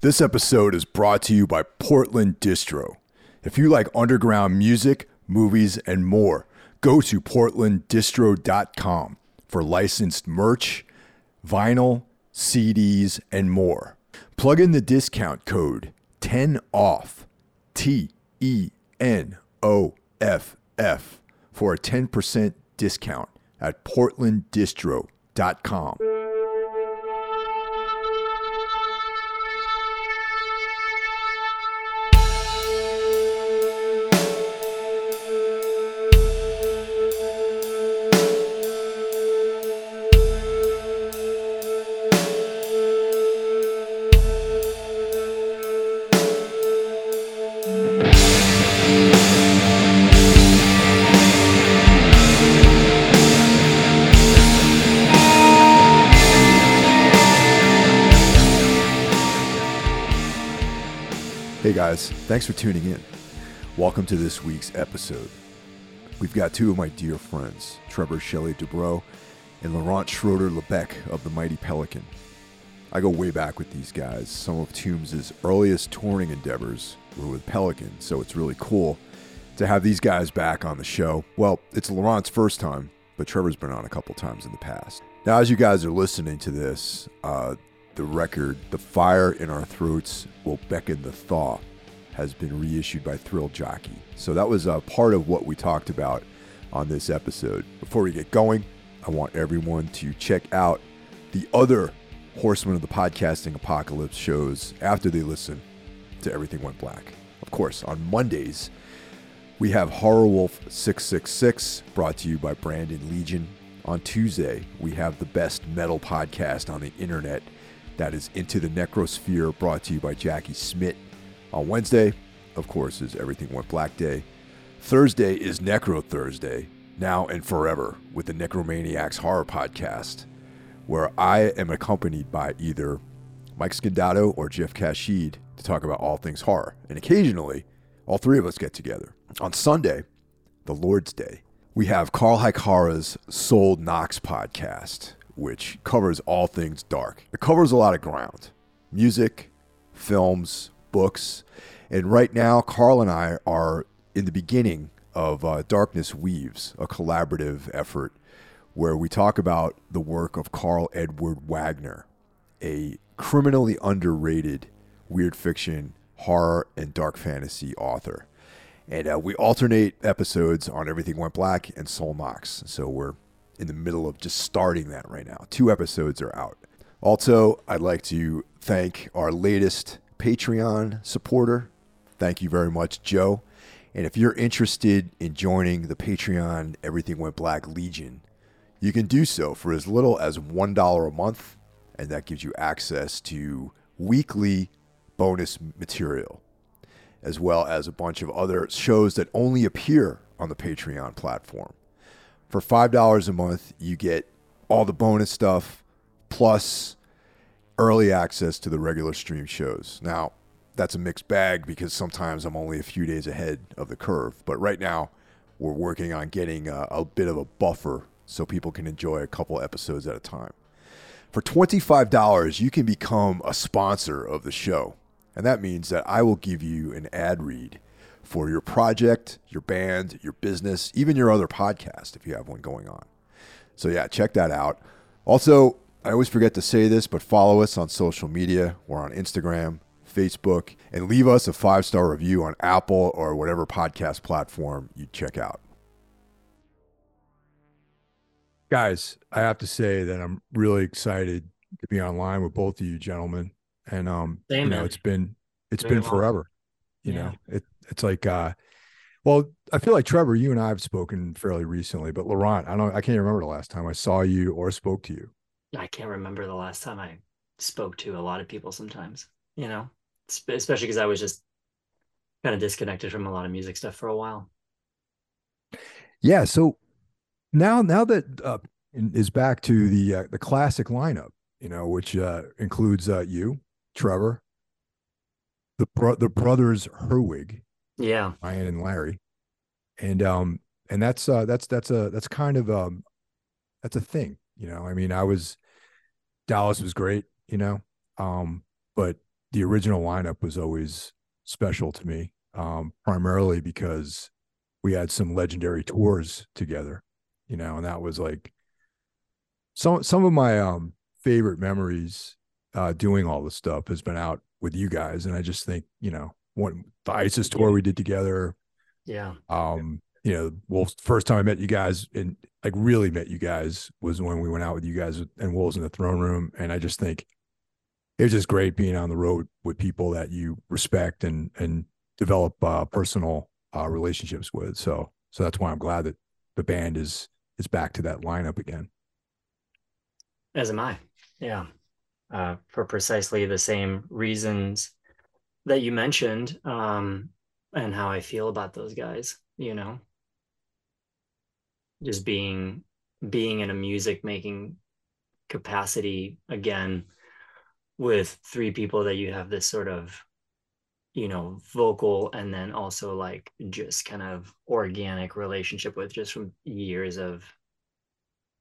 This episode is brought to you by Portland Distro. If you like underground music, movies, and more, go to portlanddistro.com for licensed merch, vinyl, CDs, and more. Plug in the discount code 10OFF, T E N O F F, for a 10% discount at portlanddistro.com. thanks for tuning in. Welcome to this week's episode. We've got two of my dear friends, Trevor Shelley De Brauw and Laurent Schroeder Lebec of the Mighty Pelican. I go way back with these guys. Some of Tombs' earliest touring endeavors were with Pelican, so it's really cool to have these guys back on the show. Well, it's Laurent's first time, but Trevor's been on a couple times in the past. Now, as you guys are listening to this, uh, the record, The Fire in Our Throats Will Beckon the Thaw, has been reissued by Thrill Jockey. So that was a part of what we talked about on this episode. Before we get going, I want everyone to check out the other Horsemen of the Podcasting Apocalypse shows after they listen to Everything Went Black. Of course, on Mondays, we have Horror Wolf 666 brought to you by Brandon Legion. On Tuesday, we have the best metal podcast on the internet that is Into the Necrosphere brought to you by Jackie Smith. On Wednesday, of course, is Everything Went Black Day. Thursday is Necro Thursday, now and forever, with the Necromaniacs Horror Podcast, where I am accompanied by either Mike Scandato or Jeff Kashid to talk about all things horror. And occasionally, all three of us get together. On Sunday, the Lord's Day, we have Carl Hikara's Soul Knox podcast, which covers all things dark. It covers a lot of ground music, films, books. And right now, Carl and I are in the beginning of uh, Darkness Weaves, a collaborative effort where we talk about the work of Karl Edward Wagner, a criminally underrated weird fiction, horror, and dark fantasy author. And uh, we alternate episodes on Everything Went Black and Soul Knox. So we're in the middle of just starting that right now. Two episodes are out. Also, I'd like to thank our latest Patreon supporter. Thank you very much, Joe. And if you're interested in joining the Patreon Everything Went Black Legion, you can do so for as little as $1 a month, and that gives you access to weekly bonus material, as well as a bunch of other shows that only appear on the Patreon platform. For $5 a month, you get all the bonus stuff plus early access to the regular stream shows. Now, that's a mixed bag because sometimes I'm only a few days ahead of the curve. But right now, we're working on getting a, a bit of a buffer so people can enjoy a couple episodes at a time. For $25, you can become a sponsor of the show. And that means that I will give you an ad read for your project, your band, your business, even your other podcast if you have one going on. So, yeah, check that out. Also, I always forget to say this, but follow us on social media. We're on Instagram, Facebook, and leave us a five star review on Apple or whatever podcast platform you check out. Guys, I have to say that I'm really excited to be online with both of you gentlemen. And um, Same, you know, man. it's been it's Very been well. forever. You Yeah. know, it it's like uh well, I feel like Trevor, you and I have spoken fairly recently, but Laurent, I don't I can't remember the last time I saw you or spoke to you. I can't remember the last time I spoke to a lot of people sometimes, you know, especially because I was just kind of disconnected from a lot of music stuff for a while. Yeah. So now, now that uh, is back to the uh, the classic lineup, you know, which uh, includes uh, you, Trevor, the bro- the brothers Herweg, Yeah. Ryan and Larry, and um and that's uh that's that's a that's kind of um that's a thing, you know. I mean, I was Dallas was great, you know, um, but the original lineup was always special to me, um, primarily because we had some legendary tours together, you know, and that was like some some of my um favorite memories uh doing all this stuff has been out with you guys. And I just think, you know, one the ISIS tour we did together. Yeah. Um, you know, well, first time I met you guys and like really met you guys was when we went out with you guys and Wolves in the throne room. And I just think it was just great being on the road with people that you respect and and develop uh, personal uh, relationships with. So so that's why I'm glad that the band is is back to that lineup again. As am I. Yeah. Uh, for precisely the same reasons that you mentioned um, and how I feel about those guys, you know, just being being in a music making capacity again with three people that you have this sort of you know vocal and then also like just kind of organic relationship with just from years of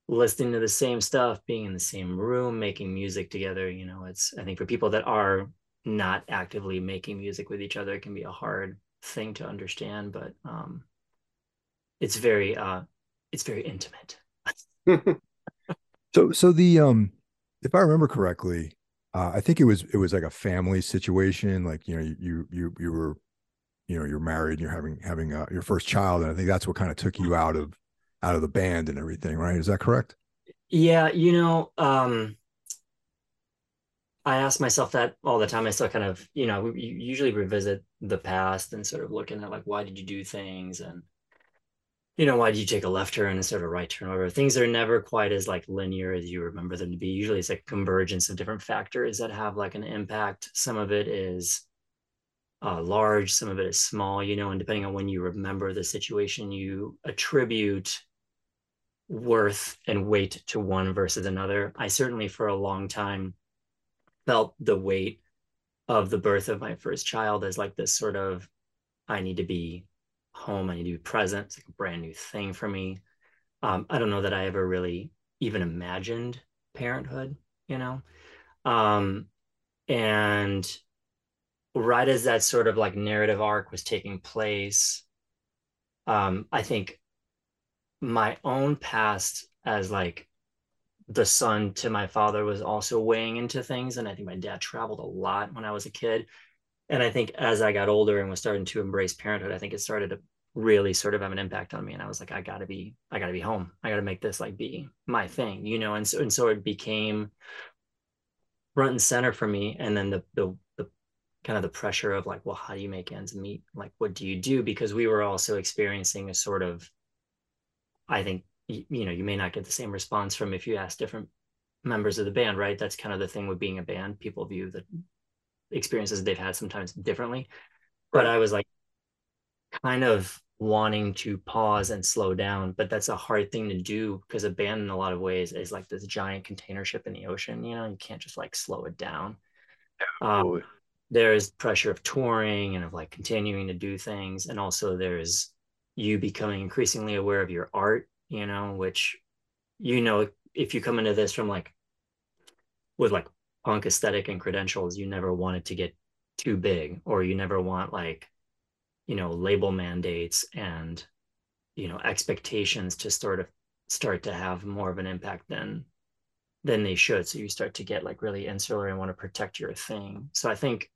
listening to the same stuff being in the same room making music together you know it's i think for people that are not actively making music with each other it can be a hard thing to understand but um it's very uh it's very intimate so so the um if i remember correctly uh, I think it was it was like a family situation. Like you know, you you you were, you know, you're married, and you're having having uh, your first child, and I think that's what kind of took you out of out of the band and everything, right? Is that correct? Yeah, you know, um, I ask myself that all the time. I still kind of, you know, we usually revisit the past and sort of looking at like why did you do things and you know, why do you take a left turn instead of a right turn over? Things are never quite as like linear as you remember them to be. Usually it's a convergence of different factors that have like an impact. Some of it is uh, large, some of it is small, you know, and depending on when you remember the situation, you attribute worth and weight to one versus another. I certainly for a long time felt the weight of the birth of my first child as like this sort of I need to be home. I need to be present. It's like a brand new thing for me. Um, I don't know that I ever really even imagined parenthood, you know? Um, and right as that sort of like narrative arc was taking place, um, I think my own past as like the son to my father was also weighing into things. And I think my dad traveled a lot when I was a kid and I think as I got older and was starting to embrace parenthood, I think it started to really sort of have an impact on me. And I was like, I gotta be, I gotta be home. I gotta make this like be my thing, you know. And so and so it became front and center for me. And then the the the kind of the pressure of like, well, how do you make ends meet? Like, what do you do? Because we were also experiencing a sort of, I think, you, you know, you may not get the same response from if you ask different members of the band, right? That's kind of the thing with being a band. People view the experiences they've had sometimes differently. But I was like kind of wanting to pause and slow down, but that's a hard thing to do because a band in a lot of ways is like this giant container ship in the ocean. You know, you can't just like slow it down. Um, there's pressure of touring and of like continuing to do things. And also there's you becoming increasingly aware of your art, you know, which, you know, if you come into this from like with like punk aesthetic and credentials, you never want it to get too big, or you never want like, you know, label mandates and, you know, expectations to sort of start to have more of an impact than than they should. So you start to get like really insular and want to protect your thing. So I think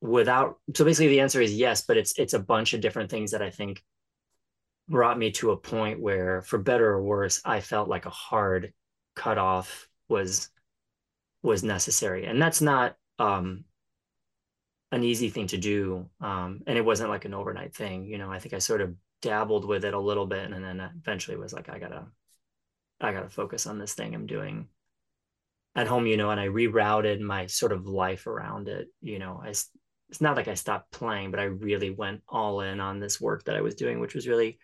without so basically the answer is yes, but it's it's a bunch of different things that I think brought me to a point where for better or worse, I felt like a hard cutoff was was necessary. And that's not um an easy thing to do um and it wasn't like an overnight thing you know i think i sort of dabbled with it a little bit and then eventually was like i gotta i gotta focus on this thing i'm doing at home you know and i rerouted my sort of life around it you know i it's not like i stopped playing but i really went all in on this work that i was doing which was really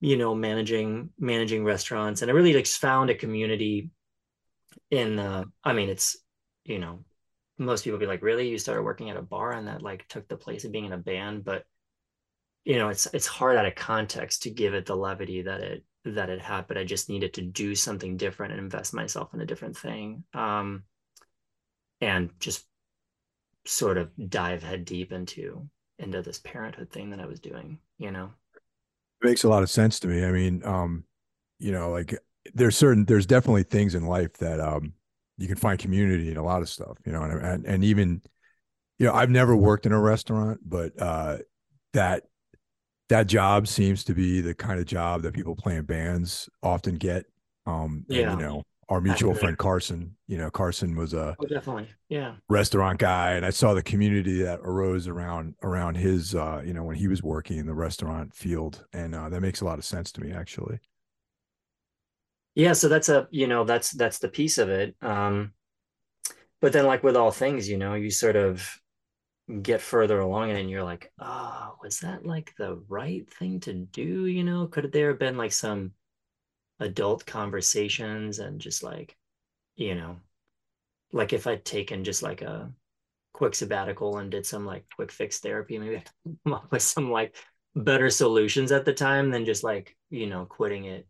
you know managing managing restaurants and i really like found a community in uh i mean it's you know most people be like really you started working at a bar and that like took the place of being in a band but you know it's it's hard out of context to give it the levity that it that it had but i just needed to do something different and invest myself in a different thing um and just sort of dive head deep into into this parenthood thing that I was doing, you know. It makes a lot of sense to me. I mean, um, you know, like there's certain there's definitely things in life that um you can find community in a lot of stuff, you know, and and, and even you know, I've never worked in a restaurant, but uh that that job seems to be the kind of job that people playing bands often get. Um, yeah. And, you know, our mutual friend Carson, you know, Carson was a oh, definitely, yeah, restaurant guy, and I saw the community that arose around around his, uh, you know, when he was working in the restaurant field, and uh, that makes a lot of sense to me, actually. Yeah, so that's a, you know, that's that's the piece of it. Um, but then, like with all things, you know, you sort of get further along and you're like, oh, was that like the right thing to do? You know, could there have been like some adult conversations and just like, you know, like if I'd taken just like a quick sabbatical and did some like quick fix therapy, maybe come up with some like better solutions at the time than just like, you know, quitting it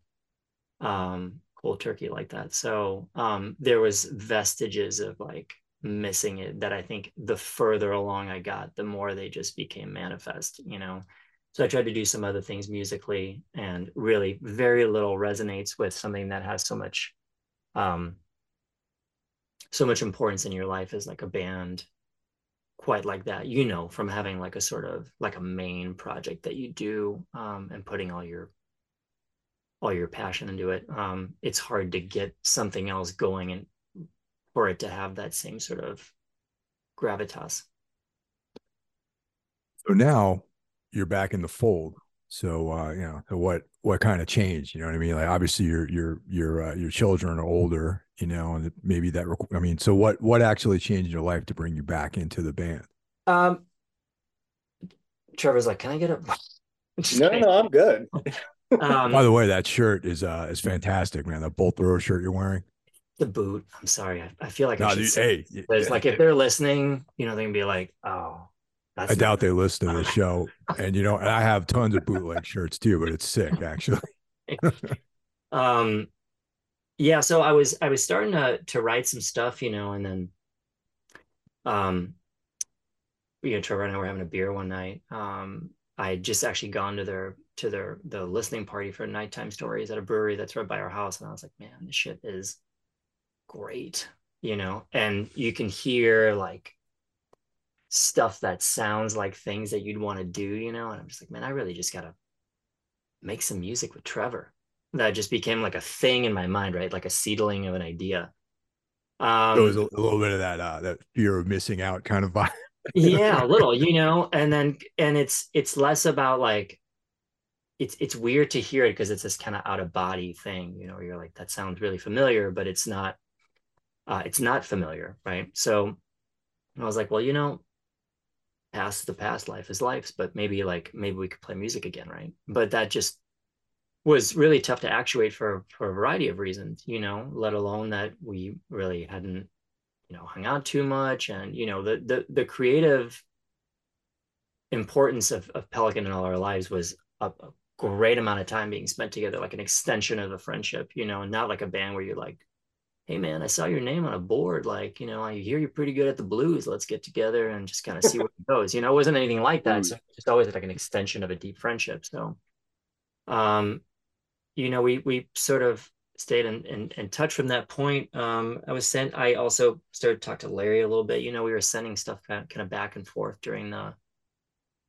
um cold turkey like that. So um there was vestiges of like missing it that I think the further along I got, the more they just became manifest, you know. So I tried to do some other things musically and really very little resonates with something that has so much um so much importance in your life as like a band quite like that you know from having like a sort of like a main project that you do um and putting all your all your passion into it um it's hard to get something else going and for it to have that same sort of gravitas. So now you're back in the fold. So uh, you know, so what what kind of change? You know what I mean? Like obviously your your your uh, your children are older, you know, and maybe that. I mean, so what what actually changed your life to bring you back into the band? Um, Trevor's like, "Can I get a?" no, kidding. no, I'm good. um, By the way, that shirt is uh is fantastic, man. The bolt thrower shirt you're wearing the boot. I'm sorry. I, I feel like no, I should say, hey, there's like if they're listening, you know, they can be like, oh. I doubt they listen to the show, and you know, and I have tons of bootleg shirts too, but it's sick actually. um, yeah. So I was I was starting to to write some stuff, you know, and then, um, you know, Trevor and I were having a beer one night. Um, I had just actually gone to their to their the listening party for nighttime stories at a brewery that's right by our house, and I was like, man, this shit is great, you know, and you can hear like stuff that sounds like things that you'd want to do, you know, and I'm just like, man, I really just gotta make some music with Trevor. That just became like a thing in my mind, right? Like a seedling of an idea. Um, it was a, a little bit of that uh, that fear of missing out kind of vibe. yeah, a little, you know, and then and it's it's less about like it's it's weird to hear it because it's this kind of out of body thing, you know, you're like that sounds really familiar, but it's not uh, it's not familiar, right? So I was like, well, you know, past the past, life is life, but maybe like maybe we could play music again, right? But that just was really tough to actuate for for a variety of reasons, you know, let alone that we really hadn't, you know, hung out too much, and you know, the the the creative importance of, of Pelican in all our lives was a great amount of time being spent together, like an extension of the friendship, you know, and not like a band where you're like hey man, I saw your name on a board. Like, you know, I hear you're pretty good at the blues. Let's get together and just kind of see where it goes. You know, it wasn't anything like that. Mm. So just always like an extension of a deep friendship. So um, you know, we we sort of stayed in, in, in touch from that point. Um, I was sent, I also started to talk to Larry a little bit. You know, we were sending stuff kind of, kind of back and forth during the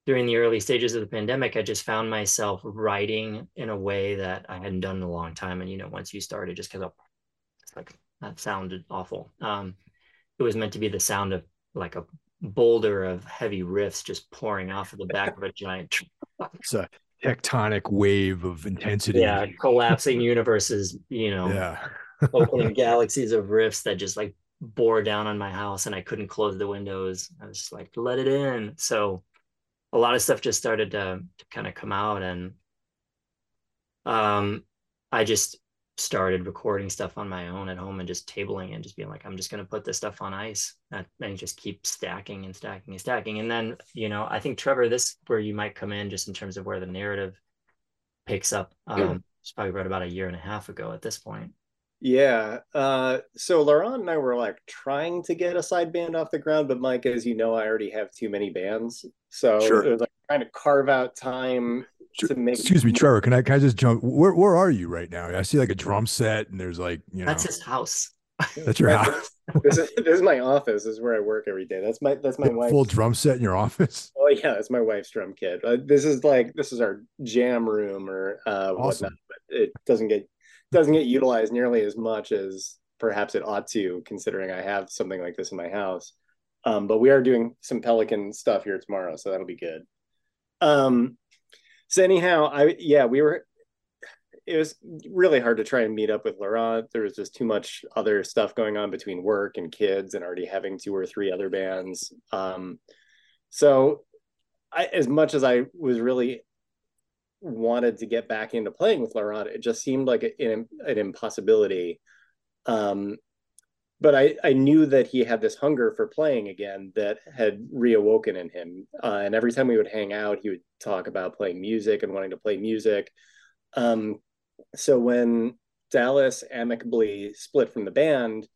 during the early stages of the pandemic. I just found myself writing in a way that I hadn't done in a long time. And you know, once you started, just kind of like that sounded awful. Um, it was meant to be the sound of like a boulder of heavy riffs just pouring off of the back of a giant truck. It's a tectonic wave of intensity. Yeah, collapsing universes, you know, yeah. opening galaxies of riffs that just like bore down on my house and I couldn't close the windows. I was just like, let it in. So a lot of stuff just started to, to kind of come out and um I just started recording stuff on my own at home and just tabling and just being like, I'm just going to put this stuff on ice and just keep stacking and stacking and stacking. And then, you know, I think Trevor, this where you might come in just in terms of where the narrative picks up. Um, It's probably about a year and a half ago at this point. Yeah. Uh, so Laurent and I were like trying to get a side band off the ground, but Mike, as you know, I already have too many bands. So sure. it was like trying to carve out time sure. to make. Excuse me, Trevor. Can I can I just jump? Where where are you right now? I see like a drum set, and there's like you know. That's his house. That's your house. this, is, this is my office. This is where I work every day. That's my that's my wife. Full drum set in your office. Oh yeah, that's my wife's drum kit. Uh, this is like this is our jam room or uh, awesome. whatnot. But it doesn't get doesn't get utilized nearly as much as perhaps it ought to, considering I have something like this in my house. Um, but we are doing some Pelican stuff here tomorrow, so that'll be good. Um, so anyhow, I yeah, we were. It was really hard to try and meet up with Laurent. There was just too much other stuff going on between work and kids, and already having two or three other bands. Um, so, I, as much as I was really wanted to get back into playing with Laurent, it just seemed like an, an impossibility. Um, but I, I knew that he had this hunger for playing again that had reawoken in him. Uh, and every time we would hang out, he would talk about playing music and wanting to play music. Um, so when Dallas amicably split from the band,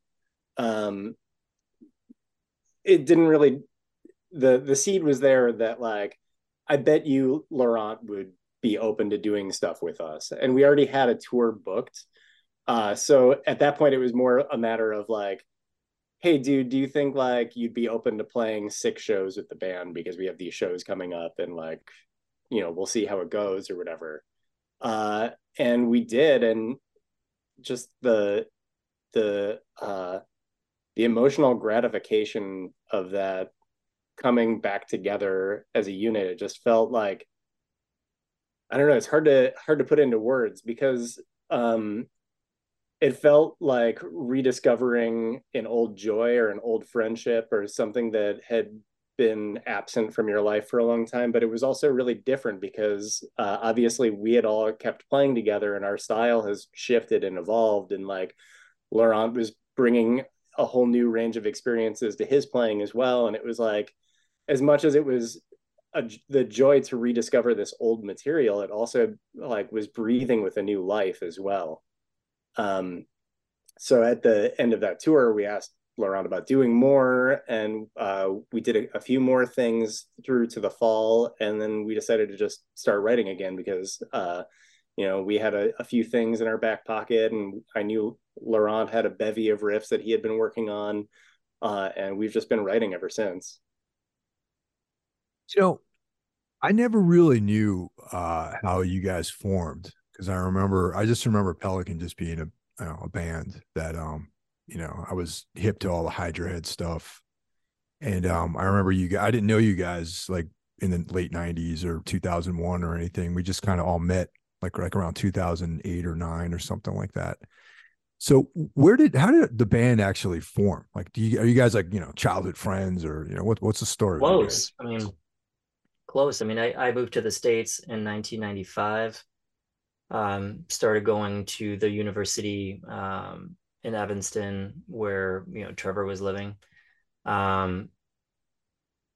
um, it didn't really the the seed was there that like I bet you Laurent would be open to doing stuff with us. And we already had a tour booked. Uh, so at that point, it was more a matter of like, hey, dude, do you think like you'd be open to playing six shows with the band because we have these shows coming up and like, you know, we'll see how it goes or whatever. Uh, and we did, and just the the uh, the emotional gratification of that coming back together as a unit, it just felt like I don't know. It's hard to hard to put into words because um, it felt like rediscovering an old joy or an old friendship or something that had been absent from your life for a long time. But it was also really different because uh, obviously we had all kept playing together and our style has shifted and evolved. And like Laurent was bringing a whole new range of experiences to his playing as well. And it was like, as much as it was a, the joy to rediscover this old material it also like was breathing with a new life as well. Um so at the end of that tour we asked Laurent about doing more and uh, we did a, a, few more things through to the fall. And then we decided to just start writing again because uh, you know we had a, a, few things in our back pocket and i knew laurent had a bevy of riffs that he had been working on uh, and we've just been writing ever since you know, I never really knew uh, how you guys formed because I remember I just remember Pelican just being a you know, a band that um you know I was hip to all the Hydra Head stuff, and um I remember you I didn't know you guys like in the late '90s or 2001 or anything. We just kind of all met like like around 2008 or nine or something like that. So where did how did the band actually form? Like, do you are you guys like you know childhood friends or you know what what's the story? Close. I mean, close. I mean, I, I moved to the States in 1995, um, started going to the university um, in Evanston where, you know, Trevor was living. Um,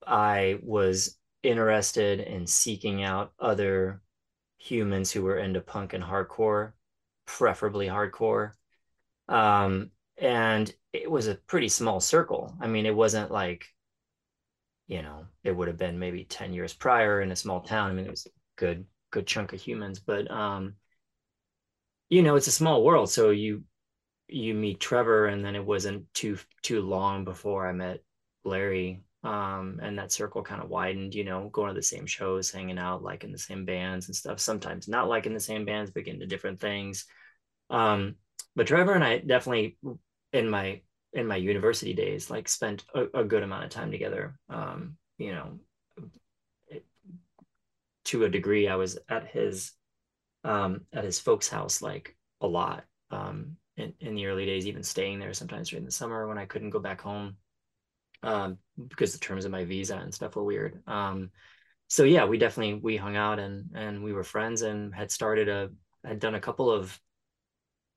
I was interested in seeking out other humans who were into punk and hardcore, preferably hardcore. Um, and it was a pretty small circle. I mean, it wasn't like you know, it would have been maybe 10 years prior in a small town. I mean, it was a good, good chunk of humans, but, um, you know, it's a small world. So you, you meet Trevor and then it wasn't too, too long before I met Larry. Um, and that circle kind of widened, you know, going to the same shows, hanging out, like in the same bands and stuff, sometimes not like in the same bands, but getting to different things. Um, but Trevor and I definitely in my in my university days like spent a, a good amount of time together. Um, you know it, to a degree i was at his um, at his folks house like a lot um, in, in the early days even staying there sometimes during the summer when i couldn't go back home um, because the terms of my visa and stuff were weird. Um, so yeah we definitely we hung out and and we were friends and had started a had done a couple of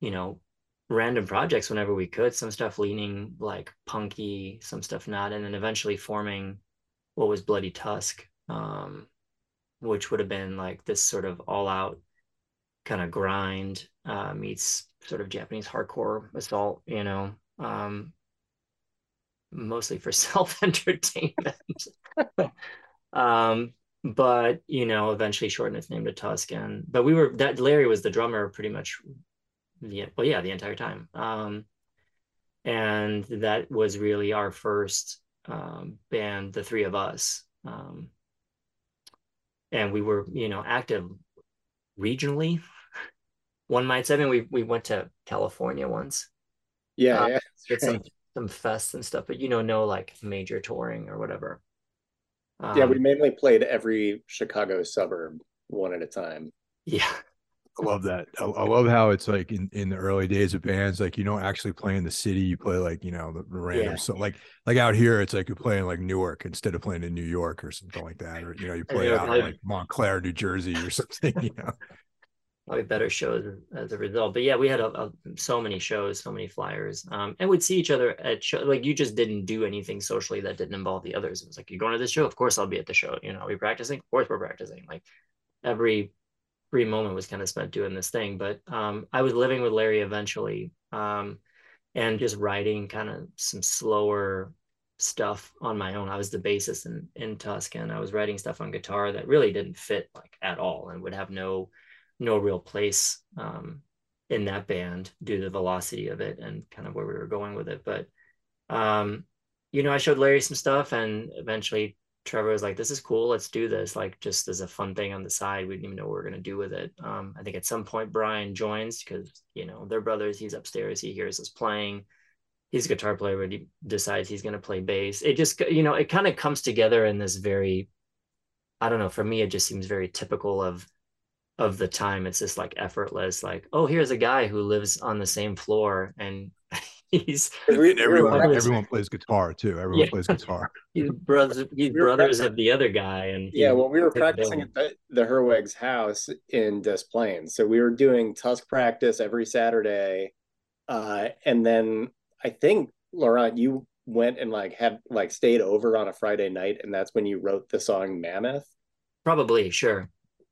you know random projects whenever we could some stuff leaning like punky some stuff not and then eventually forming what was bloody tusk um, which would have been like this sort of all out kind of grind uh, meets sort of Japanese hardcore assault, you know, um, mostly for self entertainment. um, but you know, eventually shortened its name to Tuscan. But we were that Larry was the drummer pretty much. Yeah, well, yeah, the entire time. Um, and that was really our first um, band, the three of us. Um, and we were, you know, active regionally. One might say, I mean, we we went to California once. Yeah, uh, yeah, some some fests and stuff, but you know, no like major touring or whatever. Um, yeah, we um, mainly played every Chicago suburb one at a time. Yeah. I love that. I, I, love how it's like in, in the early days of bands, like you don't actually play in the city, you play like you know the, the random. Yeah. So like like out here, it's like you're playing like Newark instead of playing in New York or something like that, or you know you play out in like Montclair, New Jersey, or something. You know, probably better shows as a result. But yeah, we had a, a, so many shows, so many flyers, um, and we'd see each other at show. Like you just didn't do anything socially that didn't involve the others. It was like you're going to this show, of course I'll be at the show. You know, are we practicing? Of course we're practicing. Like every free moment was kind of spent doing this thing. But um, I was living with Larry eventually um, and just writing kind of some slower stuff on my own. I was the bassist in, in Tuscan. I was writing stuff on guitar that really didn't fit like at all and would have no no real place um, in that band due to the velocity of it and kind of where we were going with it. But um, you know, I showed Larry some stuff and eventually Trevor was like, "This is cool. Let's do this." Like just as a fun thing on the side. We didn't even know what we are gonna do with it. Um, I think at some point Bryan joins because you know they're brothers. He's upstairs. He hears us playing. He's a guitar player, but he decides he's gonna play bass. It just you know it kind of comes together in this very, I don't know. For me, it just seems very typical of of the time. It's just like effortless. Like, oh, here's a guy who lives on the same floor and he's everyone everyone plays guitar too. Everyone yeah. plays guitar. he's brothers he's we brothers of the other guy. And yeah, well, we were practicing at the, the Herweg's house in Des Plaines. So we were doing tusk practice every Saturday. Uh, and then I think Laurent, you went and like had like stayed over on a Friday night, and that's when you wrote the song Mammoth. Probably, sure.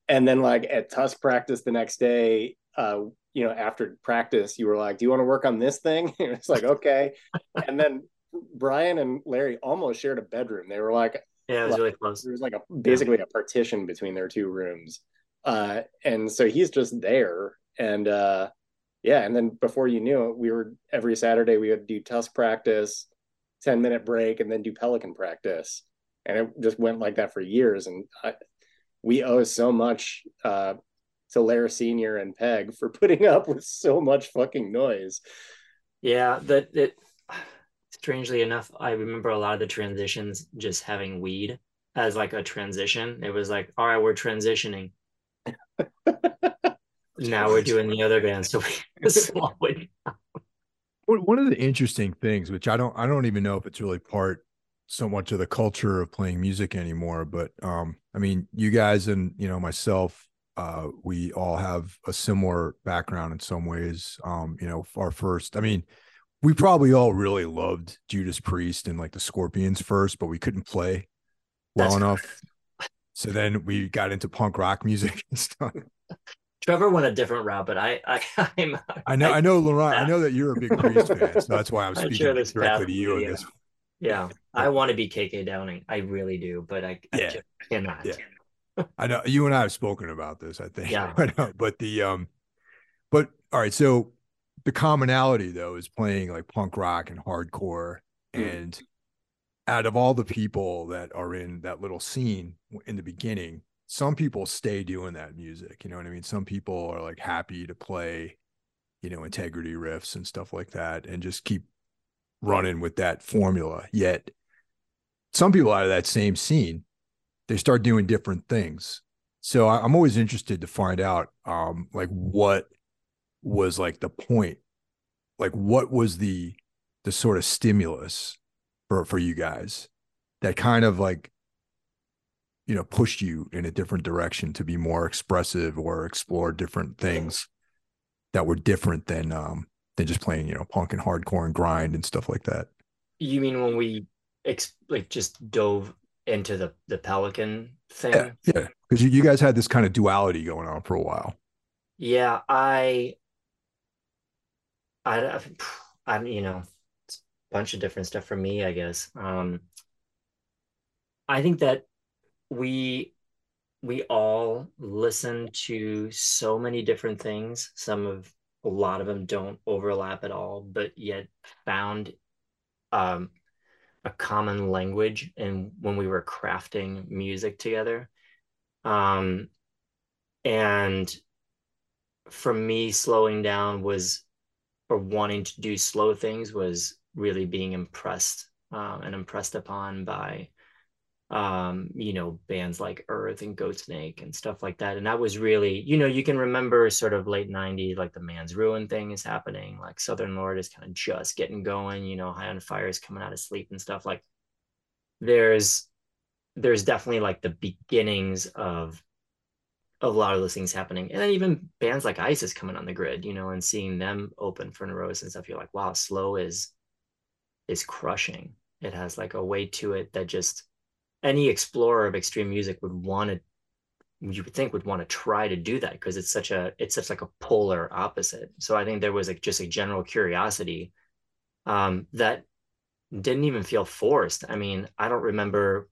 And then like at tusk practice the next day, uh, you know, after practice, you were like, "Do you want to work on this thing?" And it's like, "Okay." and then Bryan and Larry almost shared a bedroom. They were like, "Yeah, it was like, really close." There was like a basically yeah. a partition between their two rooms, uh, and so he's just there, and uh, yeah, and then before you knew it, we were every Saturday we would do tusk practice, ten minute break, and then do pelican practice, and it just went like that for years, and I, we owe so much uh, to Lara Senior and Peg for putting up with so much fucking noise. Yeah, that it. Strangely enough, I remember a lot of the transitions just having weed as like a transition. It was like, all right, we're transitioning. now we're doing the other band, so we slow it One of the interesting things, which I don't, I don't even know if it's really part so much of the culture of playing music anymore, but um, I mean, you guys and you know myself uh, we all have a similar background in some ways. Um, you know, our first, I mean, we probably all really loved Judas Priest and like the Scorpions first, but we couldn't play well That's enough. Correct. So then we got into punk rock music and stuff. Trevor went a different route, but I, I, I'm, I know, I, I know, Laurent. I know that you're a big Priest fan, so that's why I'm speaking sure directly to you. Yeah. yeah, I want to be KK Downing. I really do, but I, yeah. I cannot. Yeah. I know you and I have spoken about this, I think. Yeah. but the um but all right, so the commonality though is playing like punk rock and hardcore mm. and out of all the people that are in that little scene in the beginning, some people stay doing that music, you know what I mean? Some people are like happy to play, you know, integrity riffs and stuff like that and just keep running with that formula. Yet some people out of that same scene they start doing different things. So I, am always interested to find out, um, like what was like the point, like what was the the sort of stimulus for for you guys that kind of like you know pushed you in a different direction to be more expressive or explore different things that were different than um than just playing you know punk and hardcore and grind and stuff like that you mean when we ex- like just dove into the the pelican thing. Yeah, because yeah. you, you guys had this kind of duality going on for a while. Yeah, I, I, I'm you know, a bunch of different stuff for me, I guess. Um, I think that we we all listen to so many different things. Some of a lot of them don't overlap at all, but yet found um, a common language and when we were crafting music together. Um, and for me, slowing down was or wanting to do slow things was really being impressed um, and impressed upon by um you know bands like earth and goatsnake and stuff like that and that was really you know you can remember sort of late 90s like the man's ruin thing is happening like southern lord is kind of just getting going you know high on fire is coming out of sleep and stuff like there's there's definitely like the beginnings of of a lot of those things happening and then even bands like isis coming on the grid you know and seeing them open for neurosis and stuff you're like wow slow is is crushing. It has like a way to it that just any explorer of extreme music would want to you would think would want to try to do that because it's such a it's such like a polar opposite. So i think there was like just a general curiosity um, that didn't even feel forced. I mean i don't remember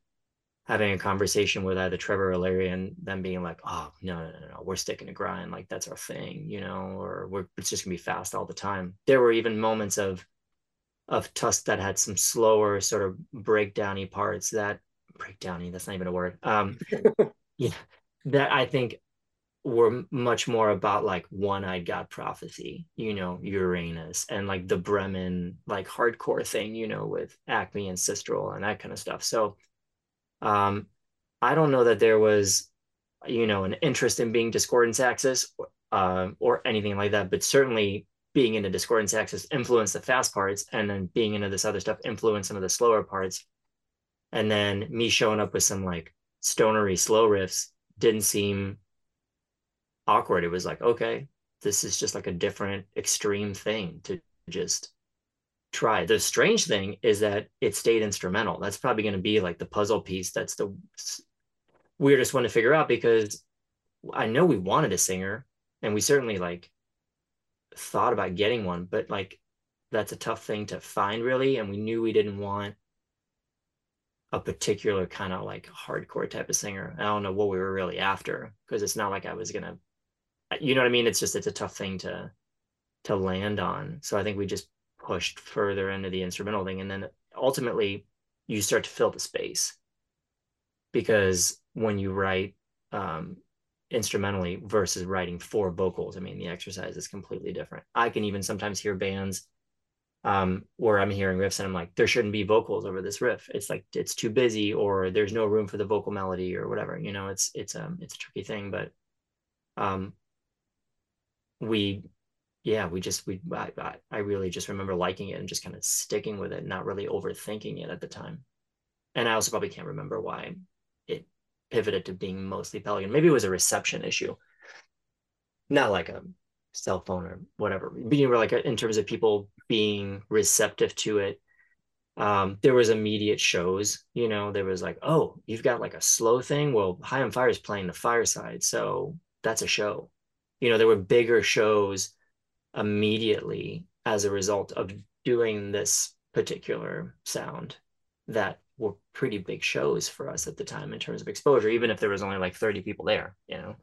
having a conversation with either trevor or larry and them being like oh no no no no we're sticking to grind like that's our thing you know or we're it's just gonna be fast all the time. There were even moments of of tusk that had some slower sort of breakdowny parts that breakdowny that's not even a word. Um yeah that i think were much more about like one-eyed god prophecy you know uranus and like the bremen like hardcore thing you know with acme and systral and that kind of stuff. So um i don't know that there was you know an interest in being discordance axis uh, or anything like that but certainly being into discordance axis influenced the fast parts and then being into this other stuff influenced some of the slower parts and then me showing up with some like stonery slow riffs didn't seem awkward. It was like okay this is just like a different extreme thing to just try. The strange thing is that it stayed instrumental. That's probably going to be like the puzzle piece that's the weirdest one to figure out because i know we wanted a singer and we certainly like thought about getting one but like that's a tough thing to find really and we knew we didn't want a particular kind of like hardcore type of singer. I don't know what we were really after because it's not like I was gonna, you know what I mean? It's just it's a tough thing to to land on. So I think we just pushed further into the instrumental thing, and then ultimately you start to fill the space because when you write um, instrumentally versus writing for vocals, I mean the exercise is completely different. I can even sometimes hear bands um, where I'm hearing riffs and I'm like, there shouldn't be vocals over this riff. It's like it's too busy, or there's no room for the vocal melody, or whatever. You know, it's it's um it's a tricky thing, but um, we, yeah, we just we I I really just remember liking it and just kind of sticking with it, not really overthinking it at the time. And I also probably can't remember why it pivoted to being mostly Pelican. Maybe it was a reception issue, not like a cell phone or whatever. Being like in terms of people being receptive to it. Um, there was immediate shows, you know, there was like, oh, you've got like a slow thing. Well, High on Fire is playing the fireside, so that's a show. You know, there were bigger shows immediately as a result of doing this particular sound that were pretty big shows for us at the time in terms of exposure, even if there was only like 30 people there, you know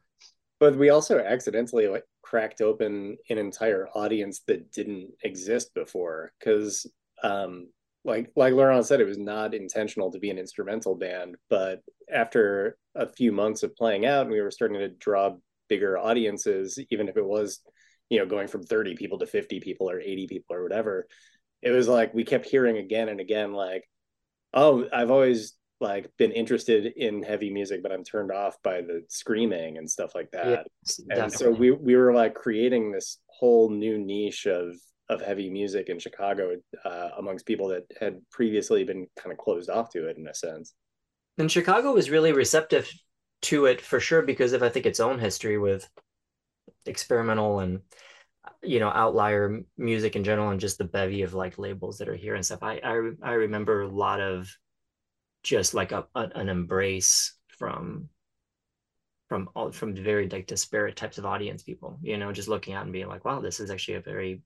but we also accidentally like cracked open an entire audience that didn't exist before. Because um like like Laurent said, it was not intentional to be an instrumental band, but after a few months of playing out, and we were starting to draw bigger audiences, even if it was, you know, going from 30 people to 50 people or 80 people or whatever, it was like we kept hearing again and again, like, oh, I've always like been interested in heavy music, but I'm turned off by the screaming and stuff like that. Yes, and so we we were like creating this whole new niche of of heavy music in Chicago uh, amongst people that had previously been kind of closed off to it in a sense. And Chicago was really receptive to it for sure because of I think its own history with experimental and you know outlier music in general and just the bevy of like labels that are here and stuff. I I, I remember a lot of just like a, a, an embrace from from all from very like disparate types of audience people, you know, just looking out and being like, wow, this is actually a very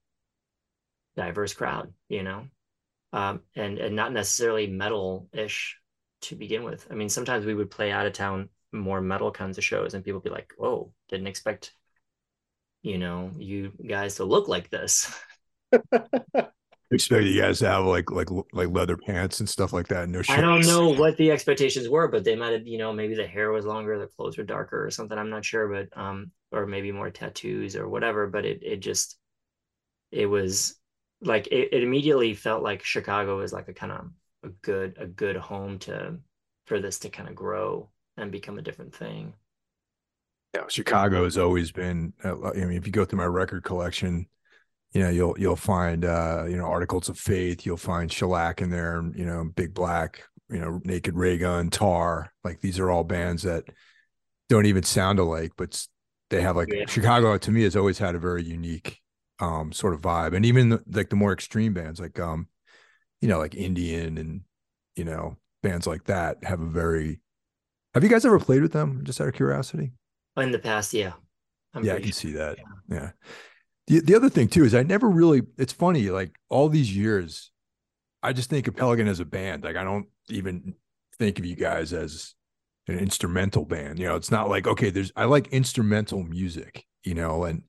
diverse crowd, you know, um, and and not necessarily metal-ish to begin with. I mean, sometimes we would play out of town more metal kinds of shows, and people be like, "Whoa, didn't expect, you know, you guys to look like this." expect you guys to have like like like leather pants and stuff like that. No shirts. I don't know what the expectations were, but they might have, you know, maybe the hair was longer, the clothes were darker or something. I'm not sure, but um, or maybe more tattoos or whatever. But it it just it was like it, it immediately felt like Chicago was like a kind of a good a good home to for this to kind of grow and become a different thing. Yeah, Chicago has always been. Uh, I mean, if you go through my record collection, you know you'll you'll find uh you know articles of faith you'll find shellac in there you know big black you know naked raygun tar like these are all bands that don't even sound alike but they have like yeah. chicago to me has always had a very unique um sort of vibe and even the, like the more extreme bands like um you know like indian and you know bands like that have a very have you guys ever played with them just out of curiosity in the past yeah I'm yeah i can sure. see that yeah. yeah the, the other thing too is I never really it's funny, like all these years, I just think of Pelican as a band. Like I don't even think of you guys as an instrumental band. You know, it's not like, okay, there's I like instrumental music, you know, and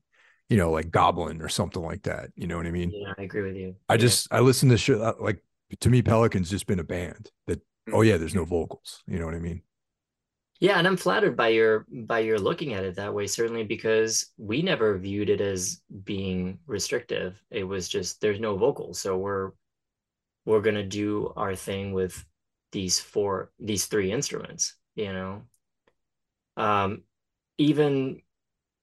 you know, like Goblin or something like that. You know what I mean? Yeah, I agree with you. I yeah. just I listen to shit uh, like to me, Pelican's just been a band that oh yeah, there's no vocals. You know what I mean? Yeah, and I'm flattered by your by your looking at it that way, certainly because we never viewed it as being restrictive. It was just there's no vocals, so we're we're gonna do our thing with these four these three instruments, you know. Um even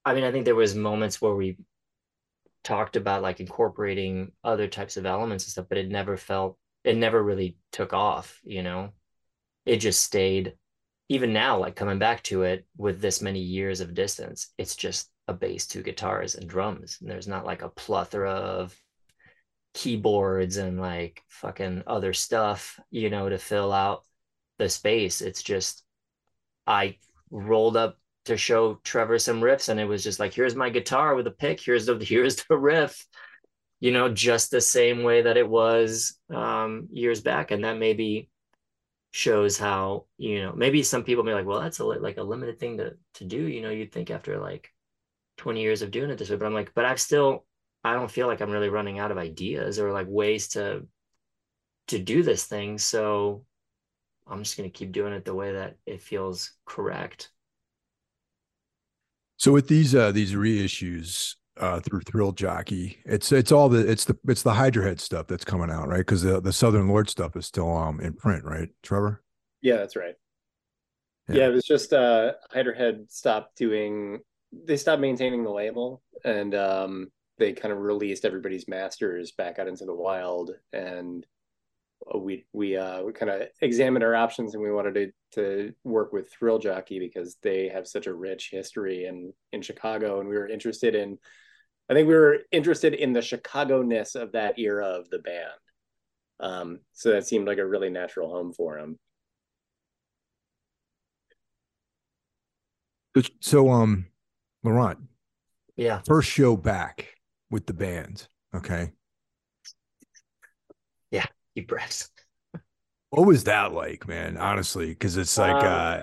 I mean, I think there was moments where we talked about like incorporating other types of elements and stuff, but it never felt it never really took off, you know. It just stayed even now, like coming back to it with this many years of distance, it's just a bass, two guitars, and drums. And there's not like a plethora of keyboards and like fucking other stuff, you know, to fill out the space. It's just I rolled up to show Trevor some riffs, and it was just like, here's my guitar with a pick, here's the here's the riff, you know, just the same way that it was um, years back, and that maybe shows how you know maybe some people may be like well that's a like a limited thing to to do you know you'd think after like 20 years of doing it this way but i'm like but i've still i don't feel like i'm really running out of ideas or like ways to to do this thing so i'm just going to keep doing it the way that it feels correct. So with these uh these reissues uh through thrill jockey. It's it's all the it's the it's the hydra head stuff that's coming out right? Because the, the southern lord stuff is still um in print right trevor? Yeah that's right. Yeah, yeah it was just uh hydra head stopped doing they stopped maintaining the label and um they kind of released everybody's masters back out into the wild and we we uh we kind of examined our options and we wanted to to work with thrill jockey because they have such a rich history in in chicago and we were interested in I think we were interested in the Chicago ness of that era of the band. Um, so that seemed like a really natural home for him. So, um, Laurent, yeah, first show back with the band. Okay. Yeah, deep breaths. what was that like, man? Honestly, because it's like, um, uh,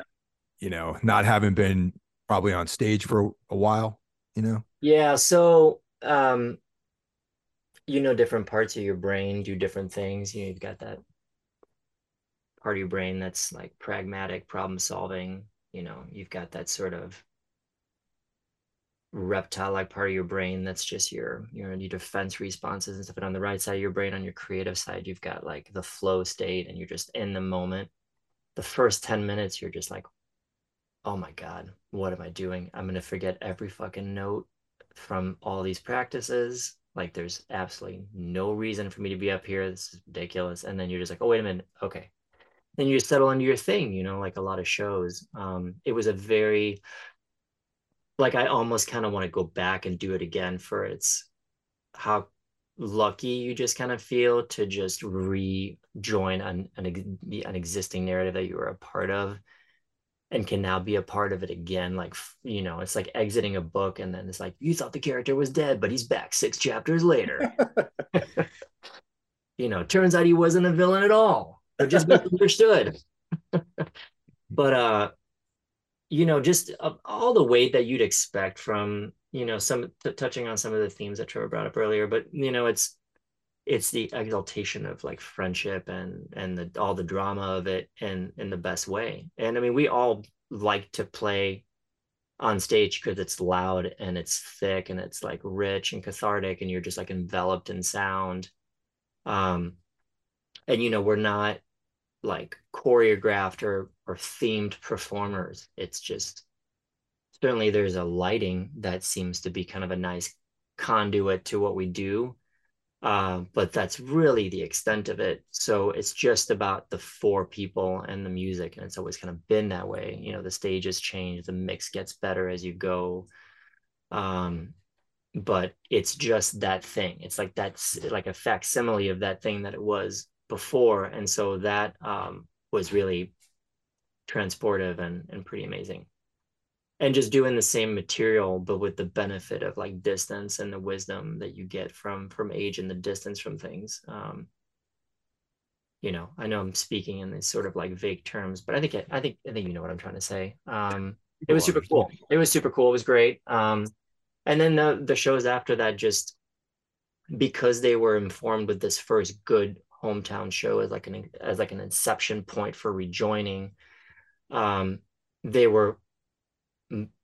you know, not having been probably on stage for a while you know? Yeah. So, um, you know, different parts of your brain do different things. You know, you've got that part of your brain that's like pragmatic problem solving. You know, you've got that sort of reptile like part of your brain that's just your you know your defense responses and stuff and on the right side of your brain on your creative side you've got like the flow state and you're just in the moment the first 10 minutes you're just like oh my god what am i doing? I'm going to forget every fucking note from all these practices. Like there's absolutely no reason for me to be up here. This is ridiculous. And then you're just like oh wait a minute. Okay. Then you just settle into your thing you know like a lot of shows. Um it was a very like i almost kind of want to go back and do it again for its how lucky you just kind of feel to just rejoin an, an, an existing narrative that you were a part of and can now be a part of it again like you know it's like exiting a book and then it's like you thought the character was dead but he's back six chapters later. You know turns out he wasn't a villain at all. Or just misunderstood but uh you know just uh, all the weight that you'd expect from you know some t- touching on some of the themes that trevor brought up earlier but you know it's it's the exaltation of like friendship and and the all the drama of it in in the best way. And i mean we all like to play on stage because it's loud and it's thick and it's like rich and cathartic and you're just like enveloped in sound. Um and you know we're not like choreographed or or themed performers. It's just certainly there's a lighting that seems to be kind of a nice conduit to what we do uh, but that's really the extent of it. So it's just about the four people and the music, and it's always kind of been that way. You know, the stages change, the mix gets better as you go. Um, but it's just that thing. It's like that's like a facsimile of that thing that it was before, and so that um, was really transportive and and pretty amazing and just doing the same material but with the benefit of like distance and the wisdom that you get from from age and the distance from things um you know i know i'm speaking in these sort of like vague terms but i think i think i think you know what i'm trying to say. Um it was super cool. It was super cool. It was great. Um and then the the shows after that just because they were informed with this first good hometown show as like an as like an inception point for rejoining um they were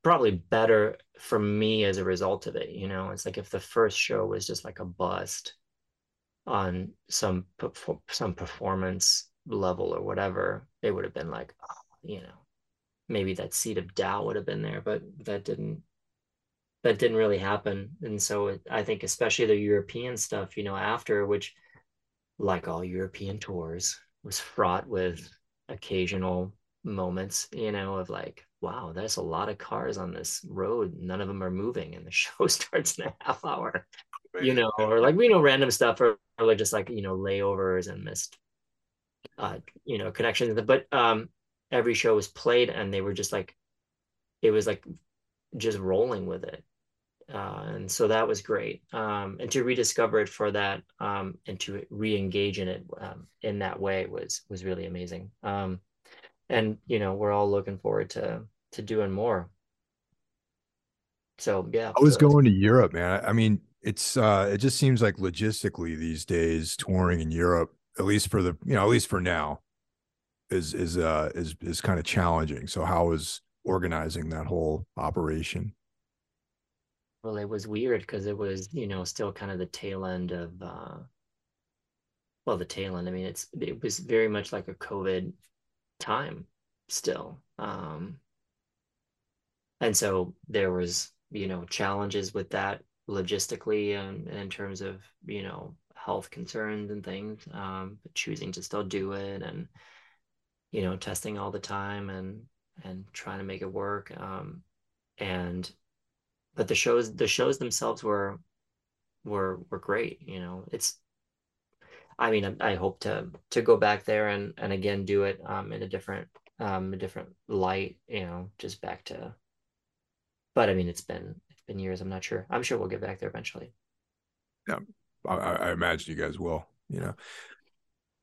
probably better for me as a result of it you know? It's like if the first show was just like a bust on some some performance level or whatever it would have been like oh, you know maybe that seed of doubt would have been there but that didn't that didn't really happen. And so i think especially the european stuff you know after which like all european tours was fraught with occasional moments you know of like wow, there's a lot of cars on this road. None of them are moving, and the show starts in a half hour. You know, or like we know random stuff, or, or like just like you know layovers and missed, uh, you know, connections. But um, every show was played, and they were just like, it was like just rolling with it. Uh, and so that was great. Um, and to rediscover it for that um, and to re-engage in it um, in that way was was really amazing. Um, and you know we're all looking forward to to doing more. So yeah i was so going to europe man. I mean it's uh it just seems like logistically these days touring in europe at least for the you know at least for now is is uh is is kind of challenging. So how is organizing that whole operation? Well it was weird because it was you know still kind of the tail end of uh well the tail end. I mean it's it was very much like a covid time still. Um, and so there was, you know, challenges with that logistically and, and in terms of, you know, health concerns and things, um, but choosing to still do it and, you know, testing all the time and, and trying to make it work. Um, and, but the shows, the shows themselves were, were, were great. You know, it's, I mean, I hope to to go back there and and again do it um, in a different um, a different light. You know, just back to. But I mean, it's been it's been years. I'm not sure. I'm sure we'll get back there eventually. Yeah, I, I imagine you guys will. You know,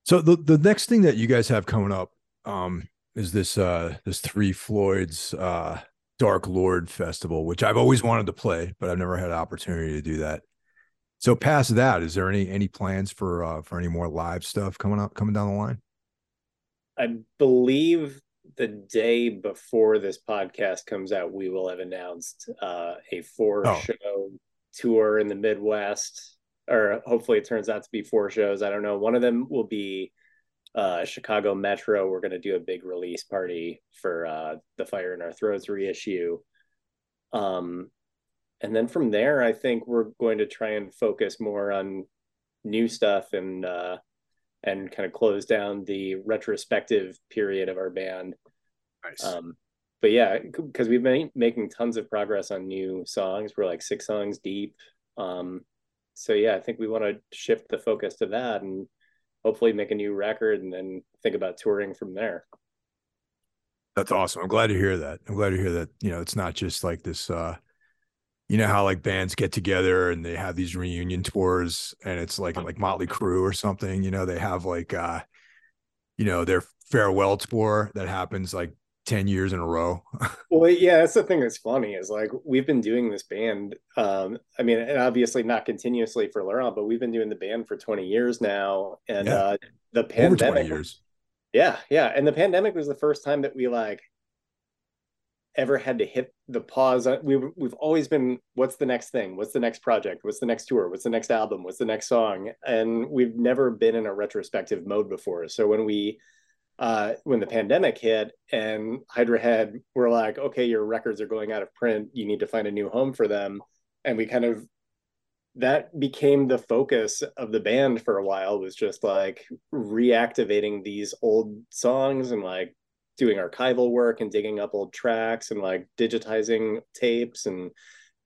so the the next thing that you guys have coming up um, is this uh this Three Floyds uh Dark Lord Festival, which I've always wanted to play, but I've never had an opportunity to do that. So past that, is there any any plans for uh, for any more live stuff coming up coming down the line? I believe the day before this podcast comes out, we will have announced uh, a four oh. show tour in the Midwest, or hopefully it turns out to be four shows. I don't know. One of them will be uh, Chicago Metro. We're going to do a big release party for uh, the Fire in Our Throats reissue. Um, and then from there, I think we're going to try and focus more on new stuff and uh, and kind of close down the retrospective period of our band. Nice. Um, but yeah, because we've been making tons of progress on new songs. We're like six songs deep. Um, so yeah, I think we want to shift the focus to that and hopefully make a new record and then think about touring from there. That's awesome. I'm glad to hear that. I'm glad to hear that. You know, it's not just like this. uh You know how like bands get together and they have these reunion tours, and it's like like Motley Crue or something. You know, they have like uh you know their farewell tour that happens like 10 years in a row. well, yeah, that's the thing that's funny is like we've been doing this band. Um, I mean, and obviously not continuously for Laurent, but we've been doing the band for 20 years now. And yeah. uh, the pandemic. Over 20 years. Yeah, yeah. And the pandemic was the first time that we like ever had to hit the pause. We we've always been what's the next thing? What's the next project? What's the next tour? What's the next album? What's the next song? And we've never been in a retrospective mode before. So when we uh, when the pandemic hit and Hydra Head were like, okay, your records are going out of print. You need to find a new home for them. And we kind of, that became the focus of the band for a while was just like reactivating these old songs and like doing archival work and digging up old tracks and like digitizing tapes and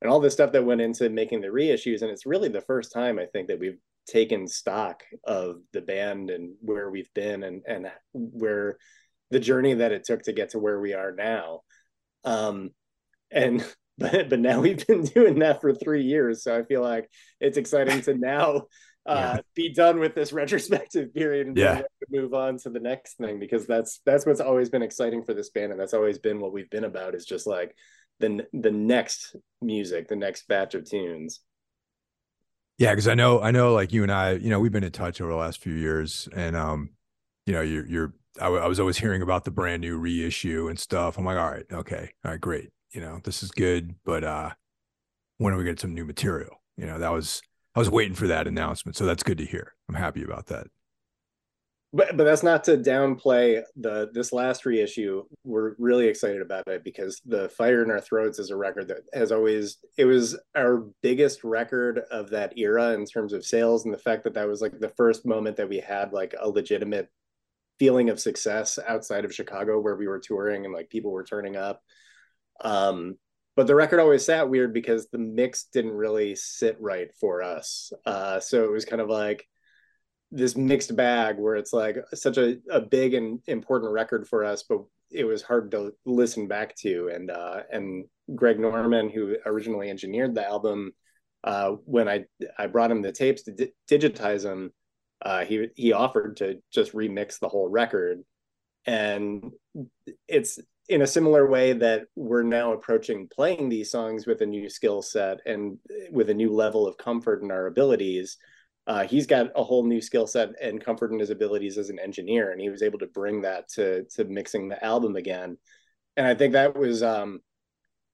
and all this stuff that went into making the reissues. And it's really the first time i think that we've taken stock of the band and where we've been and and where the journey that it took to get to where we are now. Um and but but now we've been doing that for three years. So i feel like it's exciting to now uh yeah. be done with this retrospective period and yeah. move on to the next thing because that's that's what's always been exciting for this band and that's always been what we've been about is just like the the next music the next batch of tunes yeah, because I know, I know, like you and I, you know, we've been in touch over the last few years, and um, you know, you're, you're, I, w- I was always hearing about the brand new reissue and stuff. I'm like, all right, okay, all right, great. You know, this is good, but uh, when are we get some new material? You know, that was, I was waiting for that announcement, so that's good to hear. I'm happy about that but but that's not to downplay the this last reissue. We're really excited about it because the Fire in Our Throats is a record that has always it was our biggest record of that era in terms of sales and the fact that that was like the first moment that we had like a legitimate feeling of success outside of Chicago where we were touring and like people were turning up. Um, but the record always sat weird because the mix didn't really sit right for us. Uh, so it was kind of like this mixed bag where it's like such a, a big and important record for us, but it was hard to listen back to. And uh, and Greg Norman, who originally engineered the album, uh, when I I brought him the tapes to di- digitize them, uh, he he offered to just remix the whole record, and it's in a similar way that we're now approaching playing these songs with a new skill set and with a new level of comfort in our abilities uh, he's got a whole new skill set and comfort in his abilities as an engineer, and he was able to bring that to to mixing the album again. And I think that was um,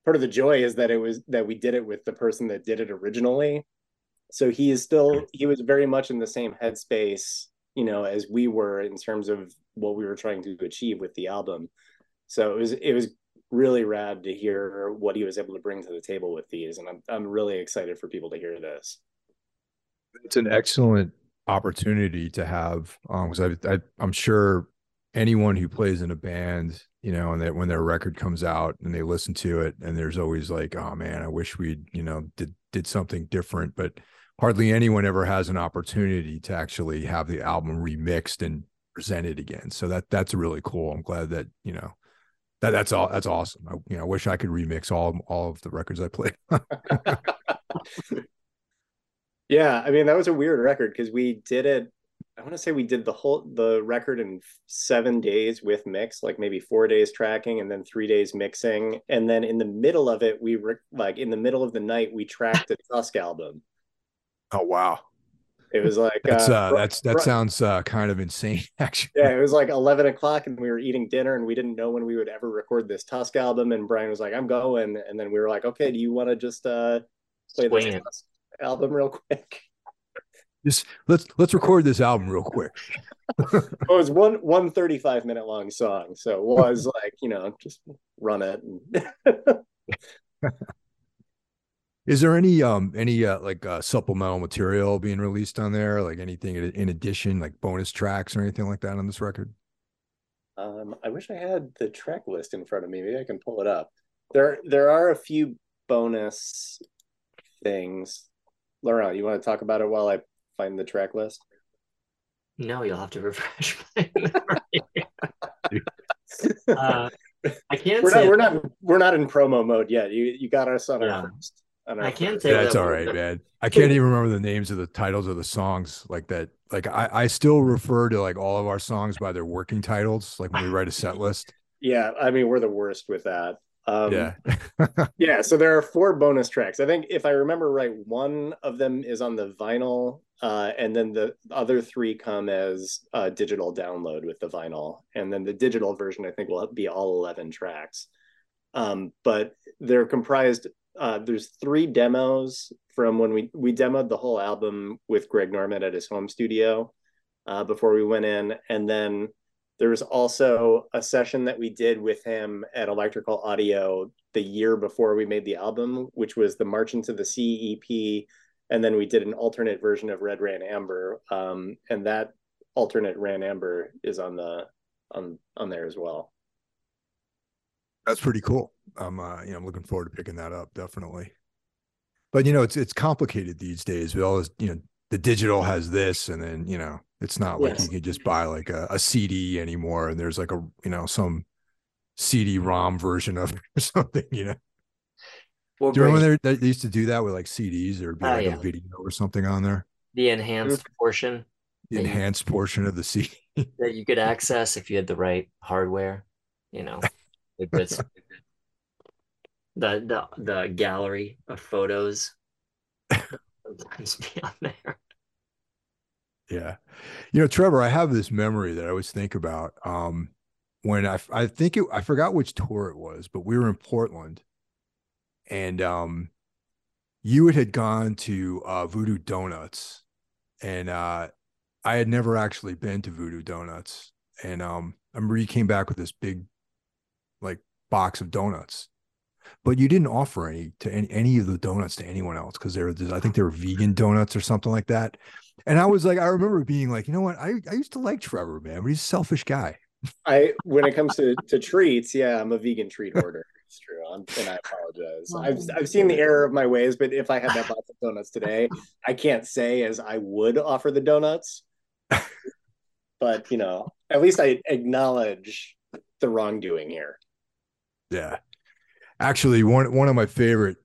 part of the joy is that it was that we did it with the person that did it originally. So he is still he was very much in the same headspace, you know, as we were in terms of what we were trying to achieve with the album. So it was it was really rad to hear what he was able to bring to the table with these, and I'm I'm really excited for people to hear this it's an excellent opportunity to have because um, I, I I'm sure anyone who plays in a band, you know, and that when their record comes out and they listen to it, and there's always like, oh man, I wish we'd you know did did something different, but hardly anyone ever has an opportunity to actually have the album remixed and presented again. So that that's really cool. I'm glad that you know that that's all that's awesome. I, you know, I wish I could remix all all of the records I play. Yeah, I mean that was a weird record because we did it. I want to say we did the whole the record in seven days with mix, like maybe four days tracking and then three days mixing, and then in the middle of it, we were like in the middle of the night we tracked the Tusk album. Oh wow! It was like that's uh, uh that's that sounds uh, kind of insane, actually. Yeah, it was like eleven o'clock, and we were eating dinner, and we didn't know when we would ever record this Tusk album. And Bryan was like, "I'm going," and then we were like, "Okay, do you want to just uh play Swing this Tusk album real quick. Just let's let's record this album real quick. it was one one 35 minute long song, so it was like you know just run it. And Is there any um any uh, like uh, supplemental material being released on there, like anything in addition, like bonus tracks or anything like that on this record? Um, I wish I had the track list in front of me. Maybe I can pull it up. There there are a few bonus things Laurent, you want to talk about it while I find the track list? No, you'll have to refresh my memory. uh, I can't we're say not we're not we're not in promo mode yet. You you got us on Yeah. our first. On our I can't say That's that all was- right, man. I can't even remember the names of the titles of the songs like that. Like I, I still refer to like all of our songs by their working titles, like when we write a set list. Yeah, I mean we're the worst with that. Um, yeah. Yeah, so there are four bonus tracks. I think if I remember right, one of them is on the vinyl, uh, and then the other three come as uh, digital download with the vinyl, and then the digital version I think will be all eleven tracks. Um, but they're comprised. Uh, there's three demos from when we we demoed the whole album with Greg Norman at his home studio uh, before we went in, and then there was also a session that we did with him at Electrical Audio the year before we made the album, which was the March into the Sea EP. And then we did an alternate version of Red Ran Amber. Um, and that alternate Ran Amber is on the on on there as well. That's pretty cool. I'm uh, you know, I'm looking forward to picking that up, definitely. But you know, it's it's complicated these days with all this, you know, the digital has this, and then you know, it's not like Yes. you can just buy like a, a CD anymore, and there's like a you know some CD-ROM version of it or something. You know, We'll do you remember they, they used to do that with like CDs or be Oh, like yeah. a video or something on there, the enhanced portion the enhanced portion of the CD. that you could access if you had the right hardware. You know, the good the the the gallery of photos sometimes be on there. Yeah. You know, Trevor, I have this memory that I always think about. Um, when I, I think it, I forgot which tour it was, but we were in Portland and, um, you had, had gone to, uh, Voodoo Donuts and, uh, I had never actually been to Voodoo Donuts. And, um, I remember you came back with this big, like, box of donuts, but you didn't offer any to any, any of the donuts to anyone else because they were, I think they were vegan donuts or something like that. And I was like, I remember being like, you know what? I, I used to like Trevor, man, but he's a selfish guy. I when it comes to, to treats, yeah, I'm a vegan treat order. It's true. I'm, and I apologize. Oh, I've I've seen the error of my ways, but if I had that box of donuts today, I can't say as I would offer the donuts. But you know, at least I acknowledge the wrongdoing here. Yeah. Actually, one one of my favorite,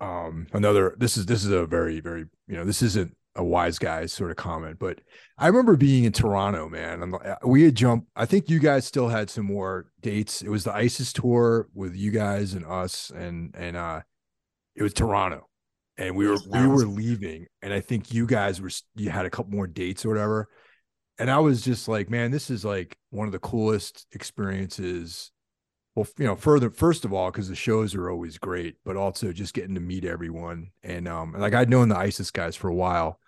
um, another this is this is a very, very, you know, this isn't a wise guy sort of comment, but I remember being in Toronto, man. And uh, we had jumped, I think you guys still had some more dates. It was the ISIS tour with you guys and us, and and uh it was Toronto. And we were we were leaving, and I think you guys were you had a couple more dates or whatever. And I was just like, man, this is like one of the coolest experiences well, you know, further first of all, because the shows are always great, but also just getting to meet everyone. And um, like I'd known the ISIS guys for a while,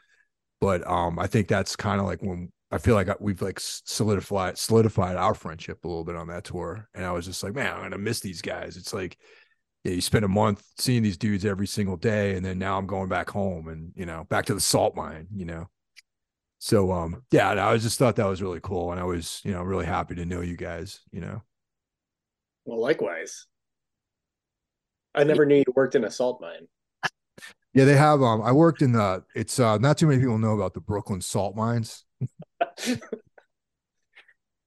but um, I think that's kind of like when I feel like we've like solidified solidified our friendship a little bit on that tour. And I was just like, man, I'm gonna miss these guys. It's like, yeah, you spend a month seeing these dudes every single day, and then now I'm going back home and you know back to the salt mine, you know. So um, yeah, I just thought that was really cool, and I was you know really happy to know you guys, you know. Well, likewise. I never knew you worked in a salt mine. Yeah, they have. Um, I worked in the. It's uh, not too many people know about the Brooklyn salt mines,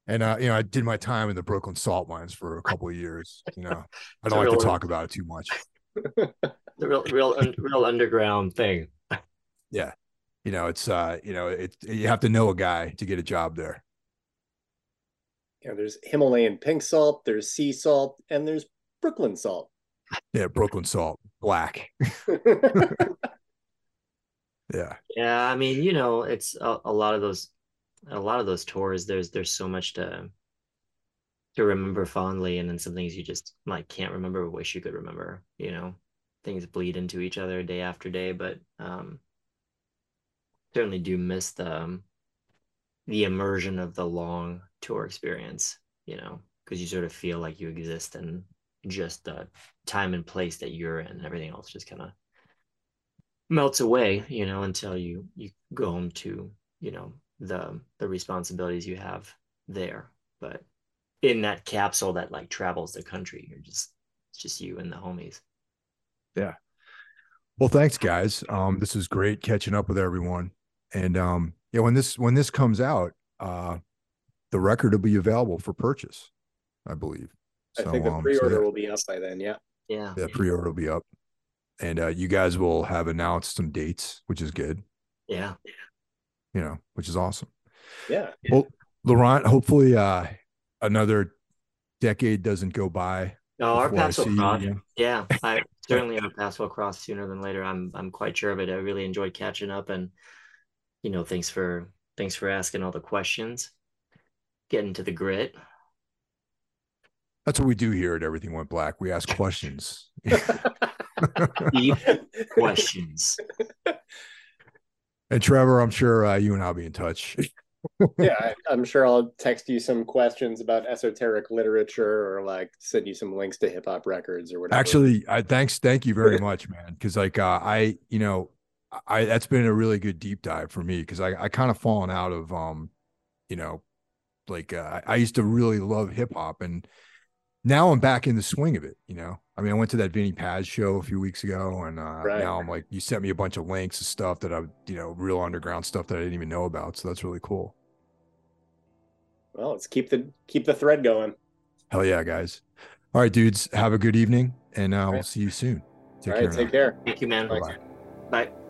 and uh, you know, I did my time in the Brooklyn salt mines for a couple of years. You know, I don't like to talk about it too much. The real real un, real underground thing. Yeah, you know, it's uh, you know, it you have to know a guy to get a job there. Yeah, there's Himalayan pink salt, there's sea salt, and there's Brooklyn salt. Yeah, Brooklyn salt, black. Yeah, Yeah, I mean, you know, it's a, a lot of those a lot of those tours there's there's so much to to remember fondly and then some things you just like can't remember wish you could remember, you know. Things bleed into each other day after day, but um certainly do miss the um, the immersion of the long tour experience, you know, because you sort of feel like you exist in just the time and place that you're in and everything else just kind of melts away you know until you you go home to you know the the responsibilities you have there but in that capsule that like travels the country you're just it's just you and the homies Yeah. Well, thanks, guys. Um, this is great catching up with everyone. And um, yeah, when this when this comes out, uh, the record will be available for purchase, I believe. So, I think the um, pre-order so yeah. will be up by then. Yeah. Yeah. Yeah. Pre-order will be up, and uh, you guys will have announced some dates, which is good. Yeah. You know, which is awesome. Yeah. Well, Laurent, hopefully, uh, another decade doesn't go by. No, our paths will cross. Yeah, I certainly our paths will cross sooner than later. I'm I'm quite sure of it. I really enjoyed catching up, and you know, thanks for thanks for asking all the questions, getting to the grit. That's what we do here at Everything Went Black. We ask questions. Deep questions. And Trevor, I'm sure uh, you and I'll be in touch. yeah, I, am sure I'll text you some questions about esoteric literature or like send you some links to hip hop records or whatever. Actually, I thanks, thank you very much, man. Because like uh, I, you know, I that's been a really good deep dive for me because I I kind of fallen out of um, you know, like uh, I used to really love hip hop and now I'm back in the swing of it. You know, I mean, I went to that Vinnie Paz show a few weeks ago, and uh, right. now I'm like, you sent me a bunch of links of stuff that I, you know, real underground stuff that I didn't even know about. So that's really cool. Well, let's keep the keep the thread going. Hell yeah, guys! All right, dudes, have a good evening, and uh, we'll see you soon. Take All right, care. Take now. care. Thank you, man. Bye. Bye.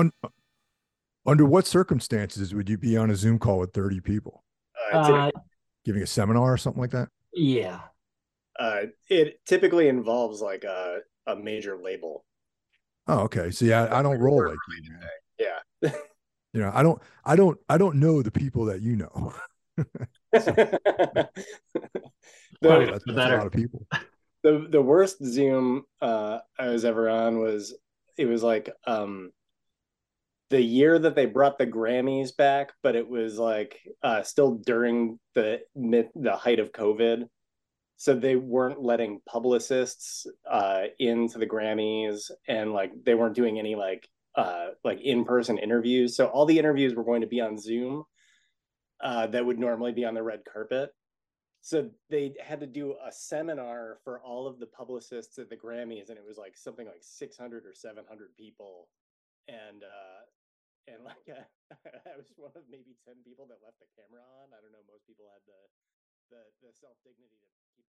Un, under what circumstances would you be on a Zoom call with 30 people? Uh, Uh, Giving a seminar or something like that? yeah. uh, it typically involves like a, a major label. Oh, okay. See, I, I don't roll like you, man. Yeah. You know, I don't, I don't, I don't know the people that you know. the, That's, the that's a lot of people. the the worst Zoom uh, I was ever on was it was like um the year that they brought the Grammys back, but it was like uh, still during the the height of COVID. So they weren't letting publicists uh, into the Grammys, and like they weren't doing any like uh, like in person interviews. So all the interviews were going to be on Zoom. Uh, that would normally be on the red carpet so they had to do a seminar for all of the publicists at the Grammys, and it was like something like 600 or 700 people, and uh, and like uh, I was one of maybe 10 people that left the camera on. I don't know. Most people had the the, the self dignity to